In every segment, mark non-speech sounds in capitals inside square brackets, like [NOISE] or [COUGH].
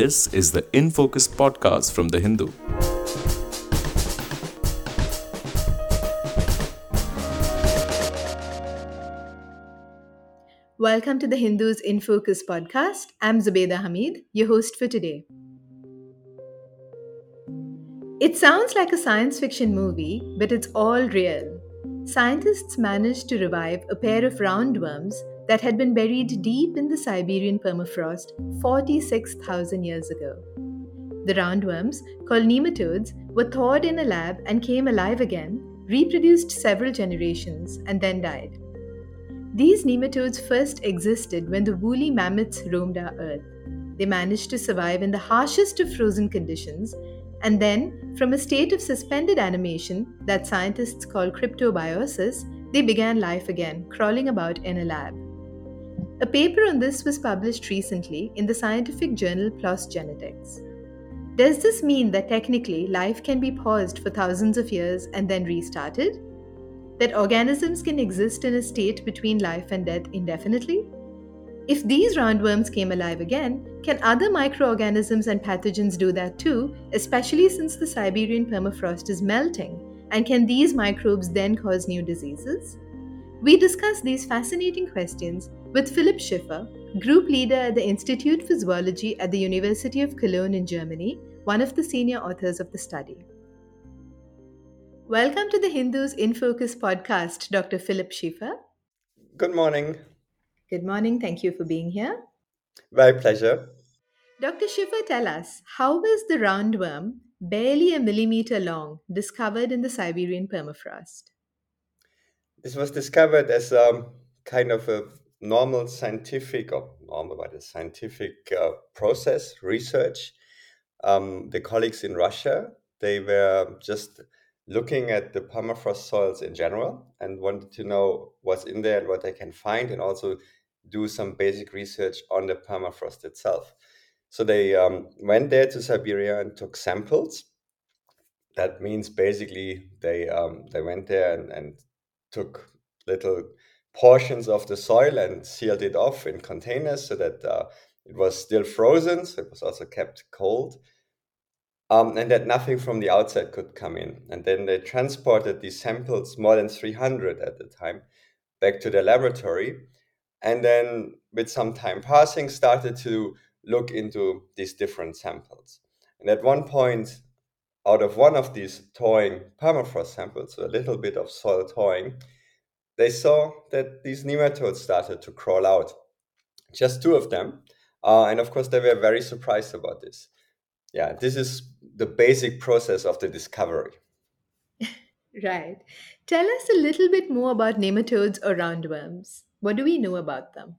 This is the In Focus podcast from The Hindu. Welcome to the Hindus in Focus podcast. I'm Zubeda Hamid, your host for today. It sounds like a science fiction movie, but it's all real. Scientists managed to revive a pair of roundworms that had been buried deep in the Siberian permafrost 46,000 years ago. The roundworms, called nematodes, were thawed in a lab and came alive again, reproduced several generations, and then died. These nematodes first existed when the woolly mammoths roamed our Earth. They managed to survive in the harshest of frozen conditions, and then, from a state of suspended animation that scientists call cryptobiosis, they began life again, crawling about in a lab. A paper on this was published recently in the scientific journal PLOS Genetics. Does this mean that technically life can be paused for thousands of years and then restarted? That organisms can exist in a state between life and death indefinitely? If these roundworms came alive again, can other microorganisms and pathogens do that too, especially since the Siberian permafrost is melting? And can these microbes then cause new diseases? We discuss these fascinating questions with Philipp Schiffer, group leader at the Institute for Zoology at the University of Cologne in Germany, one of the senior authors of the study. Welcome to the Hindus in Focus podcast, Dr. Philipp Schiffer. Good morning. Good morning. Thank you for being here. My pleasure. Dr. Schiffer, tell us how was the roundworm, barely a millimeter long, discovered in the Siberian permafrost? This was discovered as a kind of a normal scientific or normal but a scientific uh, process research. Um, the colleagues in Russia they were just looking at the permafrost soils in general and wanted to know what's in there and what they can find, and also do some basic research on the permafrost itself. So they um, went there to Siberia and took samples. That means basically they um, they went there and, and took little portions of the soil and sealed it off in containers so that uh, it was still frozen, so it was also kept cold, um, and that nothing from the outside could come in. And then they transported these samples, more than 300 at the time, back to the laboratory, and then with some time passing, started to look into these different samples. And at one point, out of one of these thawing permafrost samples, so a little bit of soil thawing, they saw that these nematodes started to crawl out. Just two of them. Uh, and of course, they were very surprised about this. Yeah, this is the basic process of the discovery. [LAUGHS] right. Tell us a little bit more about nematodes or roundworms. What do we know about them?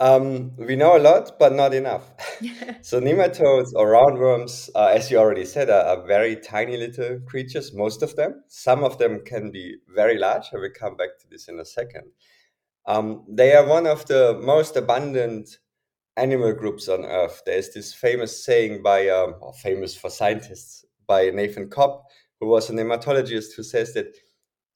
Um, we know a lot, but not enough. [LAUGHS] so nematodes or roundworms, uh, as you already said, are, are, very tiny little creatures. Most of them. Some of them can be very large. I will come back to this in a second. Um, they are one of the most abundant animal groups on Earth. There is this famous saying by, um, or famous for scientists, by Nathan Cobb, who was a nematologist, who says that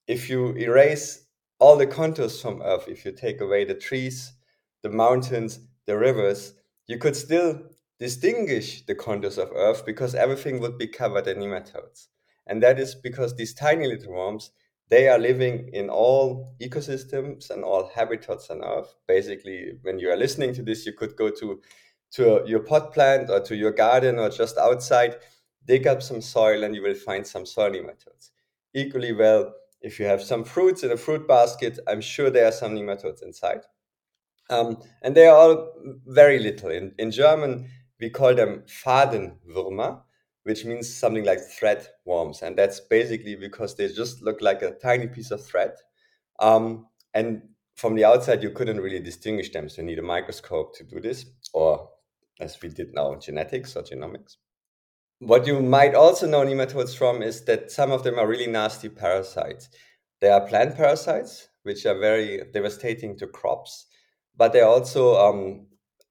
if you erase all the contours from Earth, if you take away the trees, the mountains, the rivers, you could still distinguish the contours of Earth because everything would be covered in nematodes. And that is because these tiny little worms, they are living in all ecosystems and all habitats on Earth. Basically, when you are listening to this, you could go to, to your pot plant or to your garden or just outside, dig up some soil, and you will find some soil nematodes. Equally well, if you have some fruits in a fruit basket, I'm sure there are some nematodes inside. Um, and they are all very little. In, in German, we call them Fadenwürmer, which means something like thread worms. And that's basically because they just look like a tiny piece of thread. Um, and from the outside, you couldn't really distinguish them. So you need a microscope to do this, or as we did now, genetics or genomics. What you might also know nematodes from is that some of them are really nasty parasites. They are plant parasites, which are very devastating to crops but they're also um,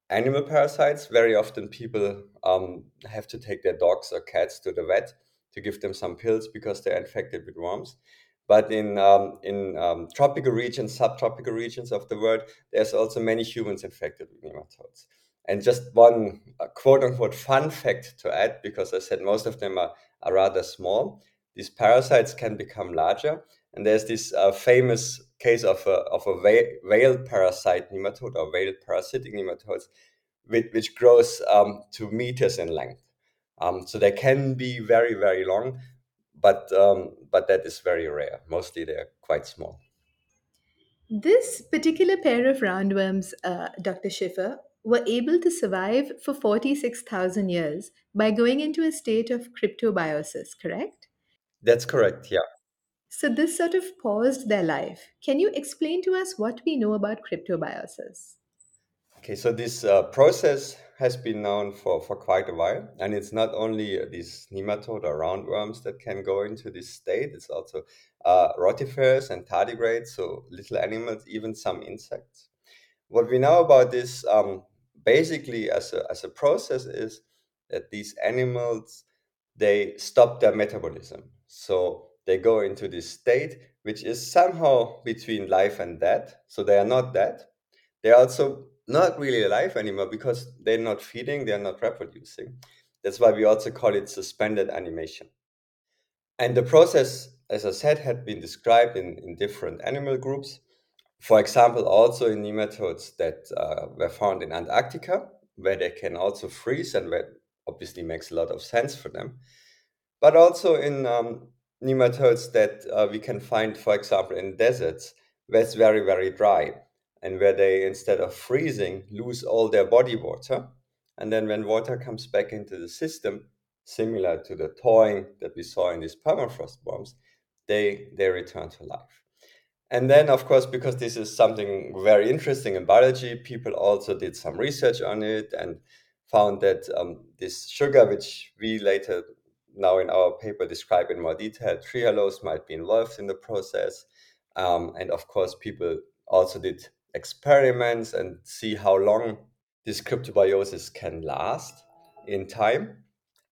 animal parasites. Very often, people um, have to take their dogs or cats to the vet to give them some pills because they're infected with worms. But in um, in um, tropical regions, subtropical regions of the world, there's also many humans infected with nematodes. And just one uh, quote unquote fun fact to add, because I said most of them are, are rather small. These parasites can become larger. And there's this uh, famous case of a, of a whale parasite nematode or whale parasitic nematodes, which, which grows um, to meters in length. Um, so they can be very, very long, but um, but that is very rare. Mostly they're quite small. This particular pair of roundworms, uh, Dr. Schiffer, were able to survive for 46,000 years by going into a state of cryptobiosis, correct? That's correct, yeah. So, this sort of paused their life. Can you explain to us what we know about cryptobiosis? Okay, so this uh, process has been known for, for quite a while, and it's not only uh, these nematode or roundworms that can go into this state, it's also uh, rotifers and tardigrades, so little animals, even some insects. What we know about this um, basically as a, as a process is that these animals they stop their metabolism. So they go into this state which is somehow between life and death. So they are not dead. They're also not really alive anymore because they're not feeding, they're not reproducing. That's why we also call it suspended animation. And the process, as I said, had been described in, in different animal groups. For example, also in nematodes that uh, were found in Antarctica, where they can also freeze and where obviously makes a lot of sense for them. But also in um, nematodes that uh, we can find, for example, in deserts, where it's very, very dry and where they, instead of freezing, lose all their body water. And then when water comes back into the system, similar to the thawing that we saw in these permafrost worms, they, they return to life. And then, of course, because this is something very interesting in biology, people also did some research on it and found that um, this sugar, which we later now in our paper describe in more detail, trehalose might be involved in the process. Um, and of course, people also did experiments and see how long this cryptobiosis can last in time.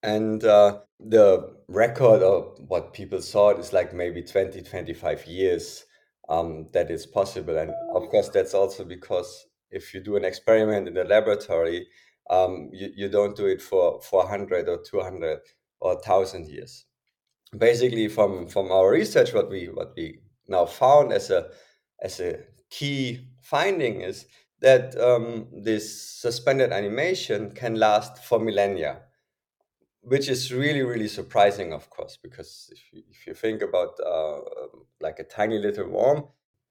And uh, the record of what people saw is like maybe 20, 25 years um, that is possible. And of course, that's also because if you do an experiment in the laboratory, um, you, you don't do it for 400 or 200 or 1000 years. Basically, from, from our research, what we, what we now found as a, as a key finding is that um, this suspended animation can last for millennia, which is really, really surprising, of course, because if you, if you think about uh, like a tiny little worm,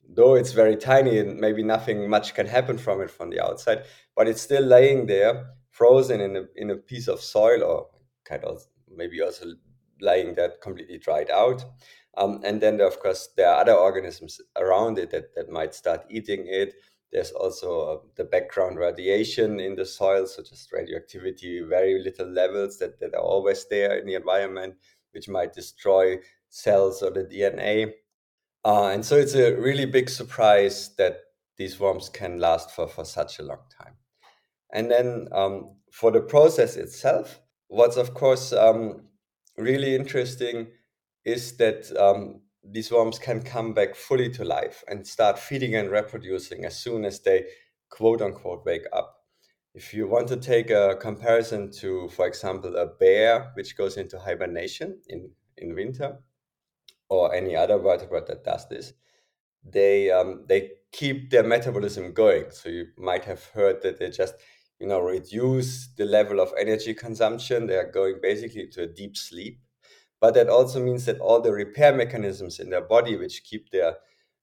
though it's very tiny and maybe nothing much can happen from it from the outside, but it's still laying there, frozen in a, in a piece of soil or kind of maybe also lying there completely dried out. Um, and then, of course, there are other organisms around it that, that might start eating it. There's also uh, the background radiation in the soil, so just radioactivity, very little levels that, that are always there in the environment, which might destroy cells or the DNA. Uh, and so it's a really big surprise that these worms can last for, for such a long time. And then um, for the process itself, what's of course um, really interesting is that um, these worms can come back fully to life and start feeding and reproducing as soon as they quote unquote wake up. If you want to take a comparison to, for example, a bear which goes into hibernation in, in winter, or any other vertebrate that does this, they um, they keep their metabolism going. So you might have heard that they just you know reduce the level of energy consumption. They are going basically to a deep sleep but that also means that all the repair mechanisms in their body, which keep their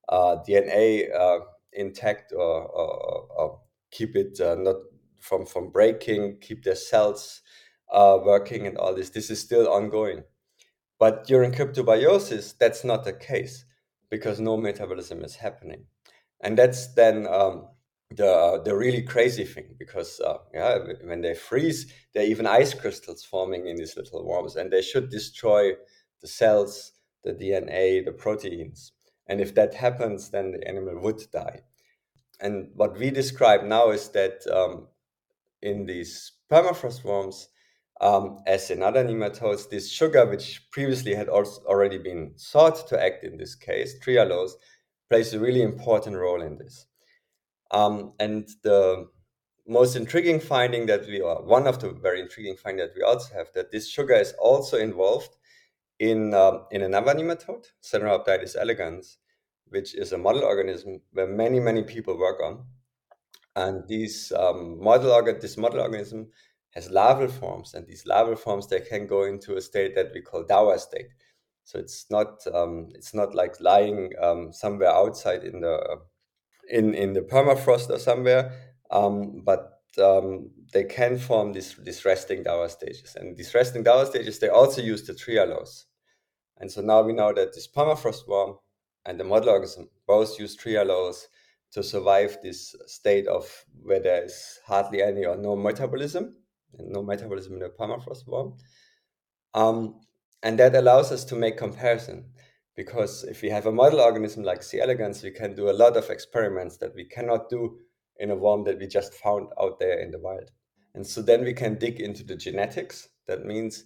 uh, DNA uh, intact or, or, or, keep it uh, not from, from breaking, keep their cells uh, working and all this, this is still ongoing. But during cryptobiosis, that's not the case because no metabolism is happening. And that's then um, the the really crazy thing because uh, yeah when they freeze there are even ice crystals forming in these little worms and they should destroy the cells the dna the proteins. And if that happens then the animal would die. And what we describe now is that um, in these permafrost worms um, as in other nematodes this sugar which previously had also already been thought to act in this case trehalose plays a really important role in this um, and the most intriguing finding that we are one of the very intriguing finding that we also have that this sugar is also involved in um, in another nematode, Caenorhabditis elegans, which is a model organism where many many people work on, and these um, model organ this model organism has larval forms, and these larval forms they can go into a state that we call dauer state. So it's not um, it's not like lying um, somewhere outside in the in in the permafrost or somewhere, um, but um, they can form these these resting dauer stages. And these resting dauer stages they also use the trehalose. And so now we know that this permafrost worm and the model organism both use trehalose to survive this state of where there is hardly any or no metabolism, no metabolism in the permafrost worm. Um, and that allows us to make comparison because if we have a model organism like C. elegans, we can do a lot of experiments that we cannot do in a worm that we just found out there in the wild. And so then we can dig into the genetics. That means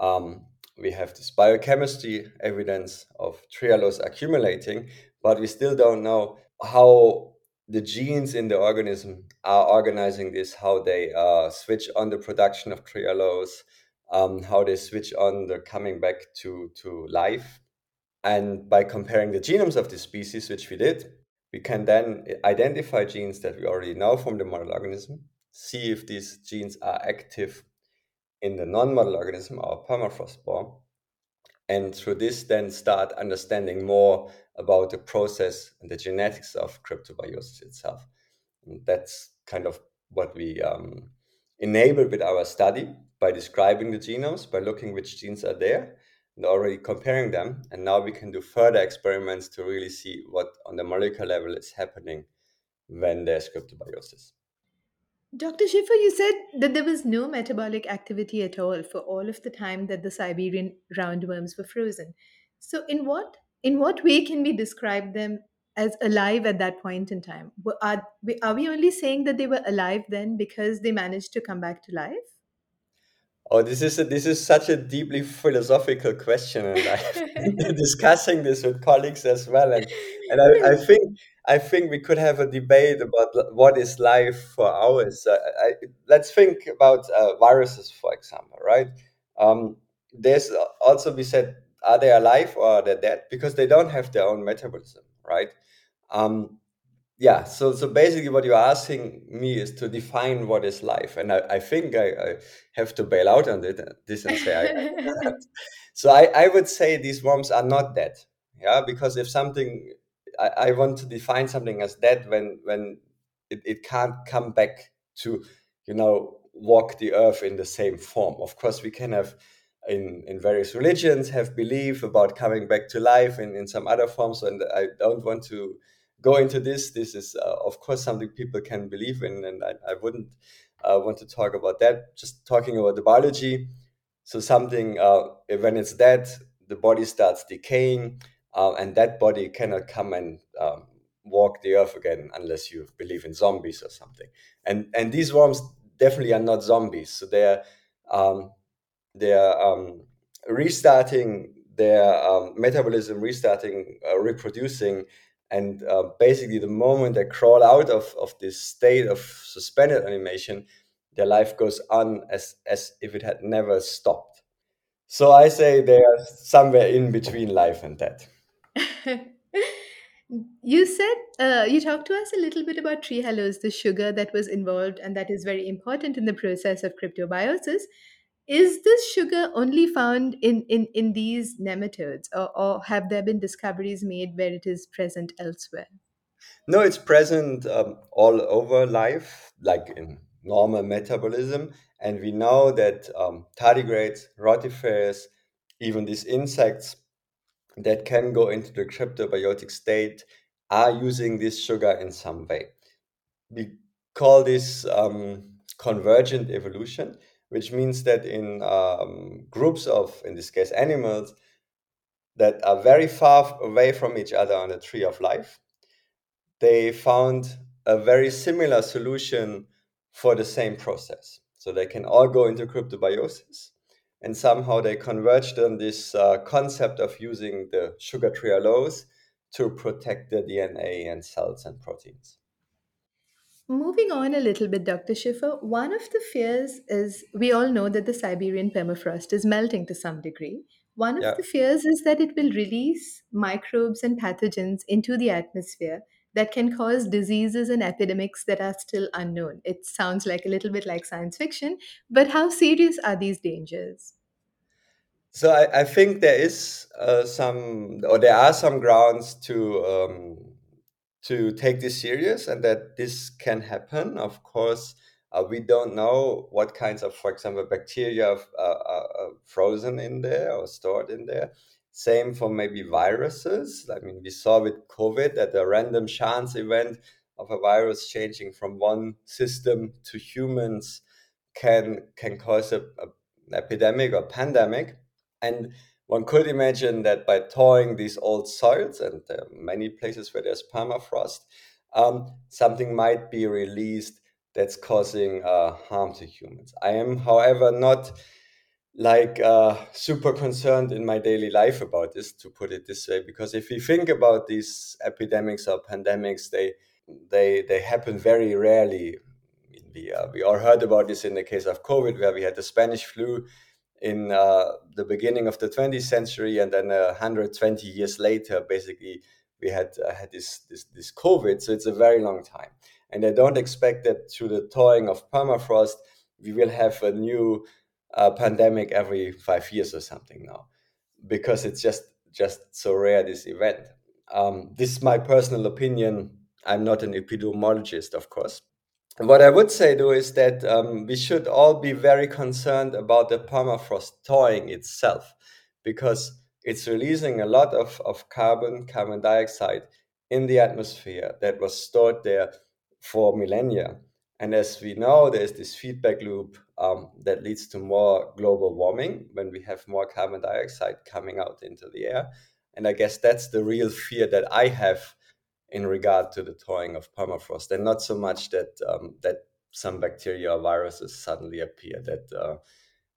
um, we have this biochemistry evidence of trehalose accumulating, but we still don't know how the genes in the organism are organizing this, how they uh, switch on the production of trehalose, um, how they switch on the coming back to, to life. And by comparing the genomes of the species, which we did, we can then identify genes that we already know from the model organism, see if these genes are active in the non-model organism, our permafrost worm, and through this then start understanding more about the process and the genetics of cryptobiosis itself. And that's kind of what we um, enabled with our study by describing the genomes, by looking which genes are there, and already comparing them. And now we can do further experiments to really see what on the molecular level is happening when there's cryptobiosis. Dr. Schiffer, you said that there was no metabolic activity at all for all of the time that the Siberian roundworms were frozen. So, in what in what way can we describe them as alive at that point in time? Are we, are we only saying that they were alive then because they managed to come back to life? Oh, this is a, this is such a deeply philosophical question, and been [LAUGHS] [LAUGHS] discussing this with colleagues as well. And and I, I think I think we could have a debate about what is life for hours. Uh, I, let's think about uh, viruses, for example, right? Um, there's also we said, are they alive or are they dead? Because they don't have their own metabolism, right? Um, yeah so so basically what you're asking me is to define what is life and i, I think I, I have to bail out on it, this and say I, [LAUGHS] so I, I would say these worms are not dead yeah because if something I, I want to define something as dead when when it, it can't come back to you know walk the earth in the same form. Of course we can have in, in various religions have belief about coming back to life in, in some other forms and i don't want to go into this. This is, uh, of course, something people can believe in, and I, I wouldn't uh, want to talk about that. Just talking about the biology. So something uh, when it's dead, the body starts decaying, uh, and that body cannot come and um, walk the earth again unless you believe in zombies or something. And and these worms definitely are not zombies. So they're um, they're um, restarting their um, metabolism, restarting, uh, reproducing and uh, basically the moment they crawl out of, of this state of suspended animation their life goes on as as if it had never stopped. So i say they are somewhere in between life and death. [LAUGHS] You said uh, you talked to us a little bit about tree trehalose the sugar that was involved and that is very important in the process of cryptobiosis is this sugar only found in, in, in these nematodes, or, or have there been discoveries made where it is present elsewhere? No, it's present um, all over life, like in normal metabolism. And we know that um, tardigrades, rotifers, even these insects that can go into the cryptobiotic state are using this sugar in some way. We call this um, convergent evolution which means that in um, groups of, in this case, animals that are very far away from each other on the tree of life, they found a very similar solution for the same process. So they can all go into cryptobiosis, and somehow they converged on this uh, concept of using the sugar trehalose to protect the DNA and cells and proteins. Moving on a little bit, Dr. Schiffer, one of the fears is we all know that the Siberian permafrost is melting to some degree. One of Yeah. the fears is that it will release microbes and pathogens into the atmosphere that can cause diseases and epidemics that are still unknown. It sounds like a little bit like science fiction, but how serious are these dangers? So I, I think there is uh, some, or there are some grounds to um, to take this serious, and that this can happen. Of course, uh, we don't know what kinds of, for example, bacteria are, are frozen in there or stored in there. Same for maybe viruses. I mean, we saw with COVID that a random chance event of a virus changing from one system to humans can can cause a, a an epidemic or pandemic. And one could imagine that by thawing these old soils, and many places where there's permafrost, um, something might be released that's causing uh, harm to humans. I am, however, not like uh, super concerned in my daily life about this, to put it this way, because if you think about these epidemics or pandemics, they they they happen very rarely. We uh, we all heard about this in the case of COVID, where we had the Spanish flu in uh, the beginning of the 20th century, and then uh, 120 years later, basically we had uh, had this, this this COVID. So it's a very long time, and I don't expect that through the thawing of permafrost, we will have a new uh, pandemic every five years or something now, because it's just just so rare this event. Um, this is my personal opinion. I'm not an epidemiologist, of course, what I would say though is that um, we should all be very concerned about the permafrost thawing itself because it's releasing a lot of, of carbon, carbon dioxide in the atmosphere that was stored there for millennia. And as we know, there's this feedback loop um, that leads to more global warming when we have more carbon dioxide coming out into the air. And I guess that's the real fear that I have in regard to the thawing of permafrost, and not so much that um, that some bacteria or viruses suddenly appear that uh,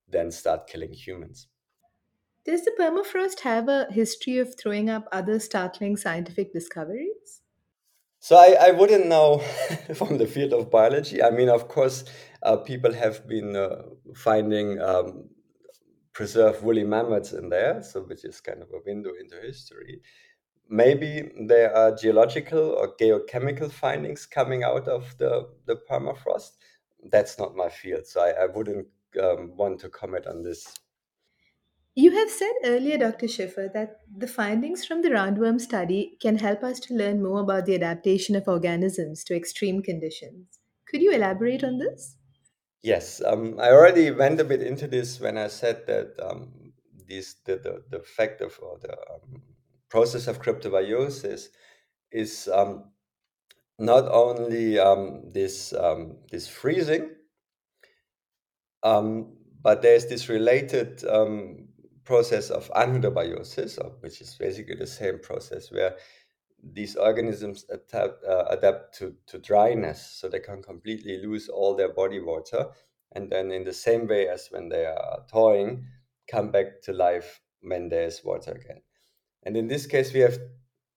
then start killing humans. Does the permafrost have a history of throwing up other startling scientific discoveries? So I, I wouldn't know [LAUGHS] from the field of biology. I mean, of course, uh, people have been uh, finding um, preserved woolly mammoths in there, so which is kind of a window into history maybe there are geological or geochemical findings coming out of the, the permafrost. That's not my field, so I, I wouldn't um, want to comment on this. You have said earlier, Dr. Schiffer, that the findings from the roundworm study can help us to learn more about the adaptation of organisms to extreme conditions. Could you elaborate on this? Yes, um, I already went a bit into this when I said that um, this the, the, the fact of or the um, process of cryptobiosis is um, not only um, this um, this freezing, um, but there's this related um, process of anhydrobiosis, which is basically the same process where these organisms adapt, uh, adapt to, to dryness, so they can completely lose all their body water, and then in the same way as when they are thawing, come back to life when there is water again. And in this case, we have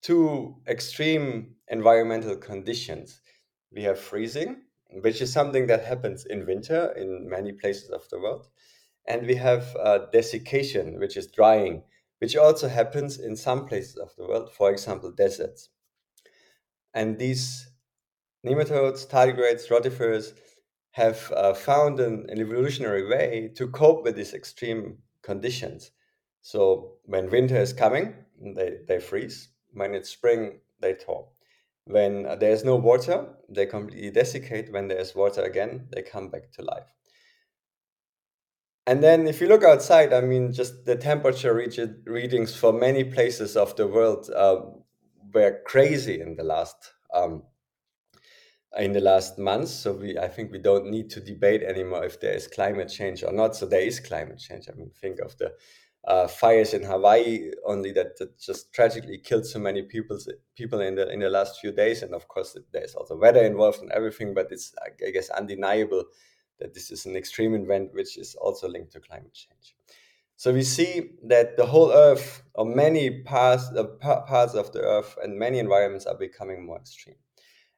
two extreme environmental conditions. We have freezing, which is something that happens in winter in many places of the world. And we have uh, desiccation, which is drying, which also happens in some places of the world, for example, deserts. And these nematodes, tardigrades, rotifers have uh, found an, an evolutionary way to cope with these extreme conditions. So when winter is coming, they, they freeze. When it's spring, they thaw. When there's no water, they completely desiccate. When there's water again, they come back to life. And then if you look outside, I mean, just the temperature readings for many places of the world uh, were crazy in the last um, in the last months. So we, I think we don't need to debate anymore if there is climate change or not. So there is climate change. I mean, think of the uh, fires in Hawaii only that, that, just tragically killed so many people people in the in the last few days. And of course, there's also weather involved and everything, but it's I guess undeniable that this is an extreme event which is also linked to climate change. So we see that the whole Earth, or many parts, uh, parts of the Earth, and many environments are becoming more extreme.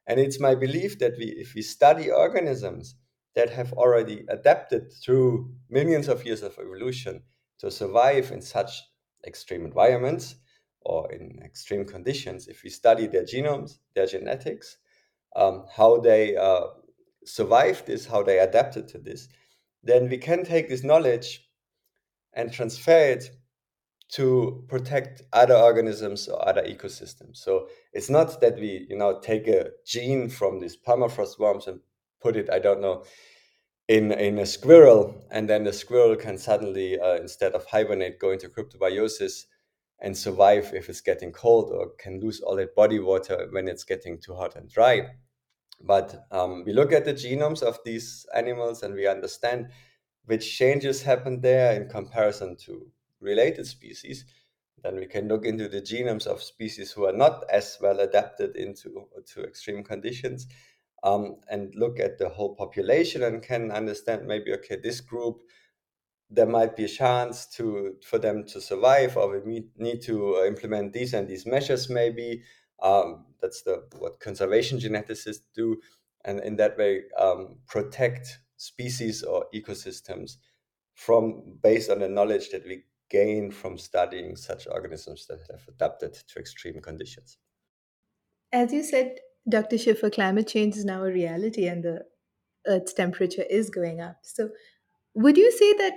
And it's my belief that we, if we study organisms that have already adapted through millions of years of evolution to survive in such extreme environments or in extreme conditions, if we study their genomes, their genetics, um, how they uh, survived this, how they adapted to this, then we can take this knowledge and transfer it to protect other organisms or other ecosystems. So it's not that we, you know, take a gene from these permafrost worms and put it, I don't know, in in a squirrel, and then the squirrel can suddenly, uh, instead of hibernate, go into cryptobiosis and survive if it's getting cold, or can lose all that body water when it's getting too hot and dry. But um, we look at the genomes of these animals and we understand which changes happen there in comparison to related species, then we can look into the genomes of species who are not as well adapted into to extreme conditions um, and look at the whole population and can understand maybe okay this group there might be a chance to for them to survive or we need to uh, implement these and these measures maybe um, that's the what conservation geneticists do and in that way um, protect species or ecosystems from based on the knowledge that we gain from studying such organisms that have adapted to extreme conditions. As you said, Dr. Schiffer, climate change is now a reality and the Earth's temperature is going up. So, would you say that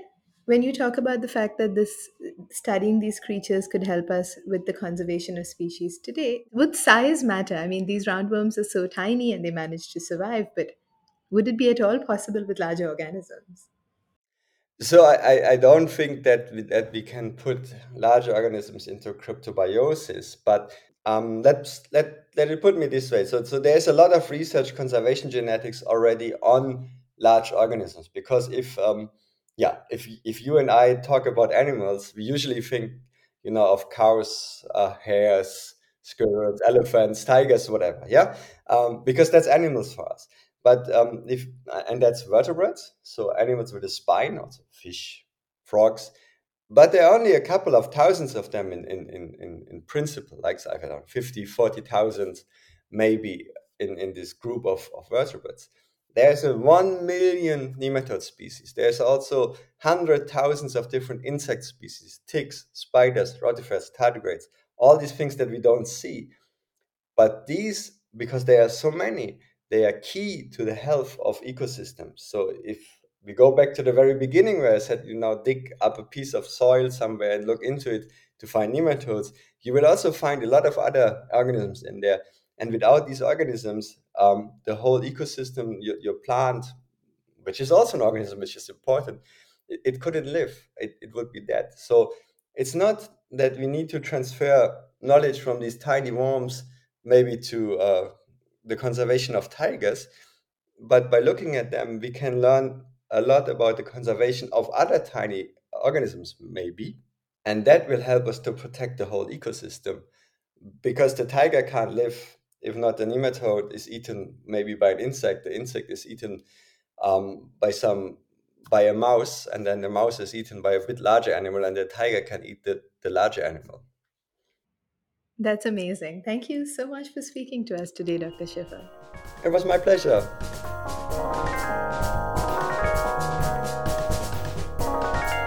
when you talk about the fact that this studying these creatures could help us with the conservation of species today, would size matter? I mean, these roundworms are so tiny and they manage to survive, but would it be at all possible with larger organisms? So I, I don't think that we, that we can put larger organisms into cryptobiosis, but um, let's let let it put me this way. So so there's a lot of research conservation genetics already on large organisms because if um, yeah if if you and I talk about animals, we usually think you know of cows, uh, hares, squirrels, elephants, tigers, whatever. Yeah, um, because that's animals for us. But um, if and that's vertebrates, so animals with a spine, also fish, frogs. But there are only a couple of thousands of them in in in, in principle, like I don't know, 50, 40,000 maybe in, in this group of, of vertebrates. There's a 1 million nematode species. There's also hundred thousands of different insect species, ticks, spiders, rotifers, tardigrades, all these things that we don't see. But these, because there are so many, they are key to the health of ecosystems. So if we go back to the very beginning where I said, you know, dig up a piece of soil somewhere and look into it to find nematodes, you will also find a lot of other organisms in there. And without these organisms, um, the whole ecosystem, your, your, plant, which is also an organism which is important, it, it couldn't live. It, it would be dead. So it's not that we need to transfer knowledge from these tiny worms maybe to uh, the conservation of tigers, but by looking at them, we can learn a lot about the conservation of other tiny organisms, maybe. And that will help us to protect the whole ecosystem because the tiger can't live if not the nematode is eaten maybe by an insect. The insect is eaten um, by some by a mouse, and then the mouse is eaten by a bit larger animal, and the tiger can eat the, the larger animal. That's amazing. Thank you so much for speaking to us today, Dr. Schiffer. It was my pleasure.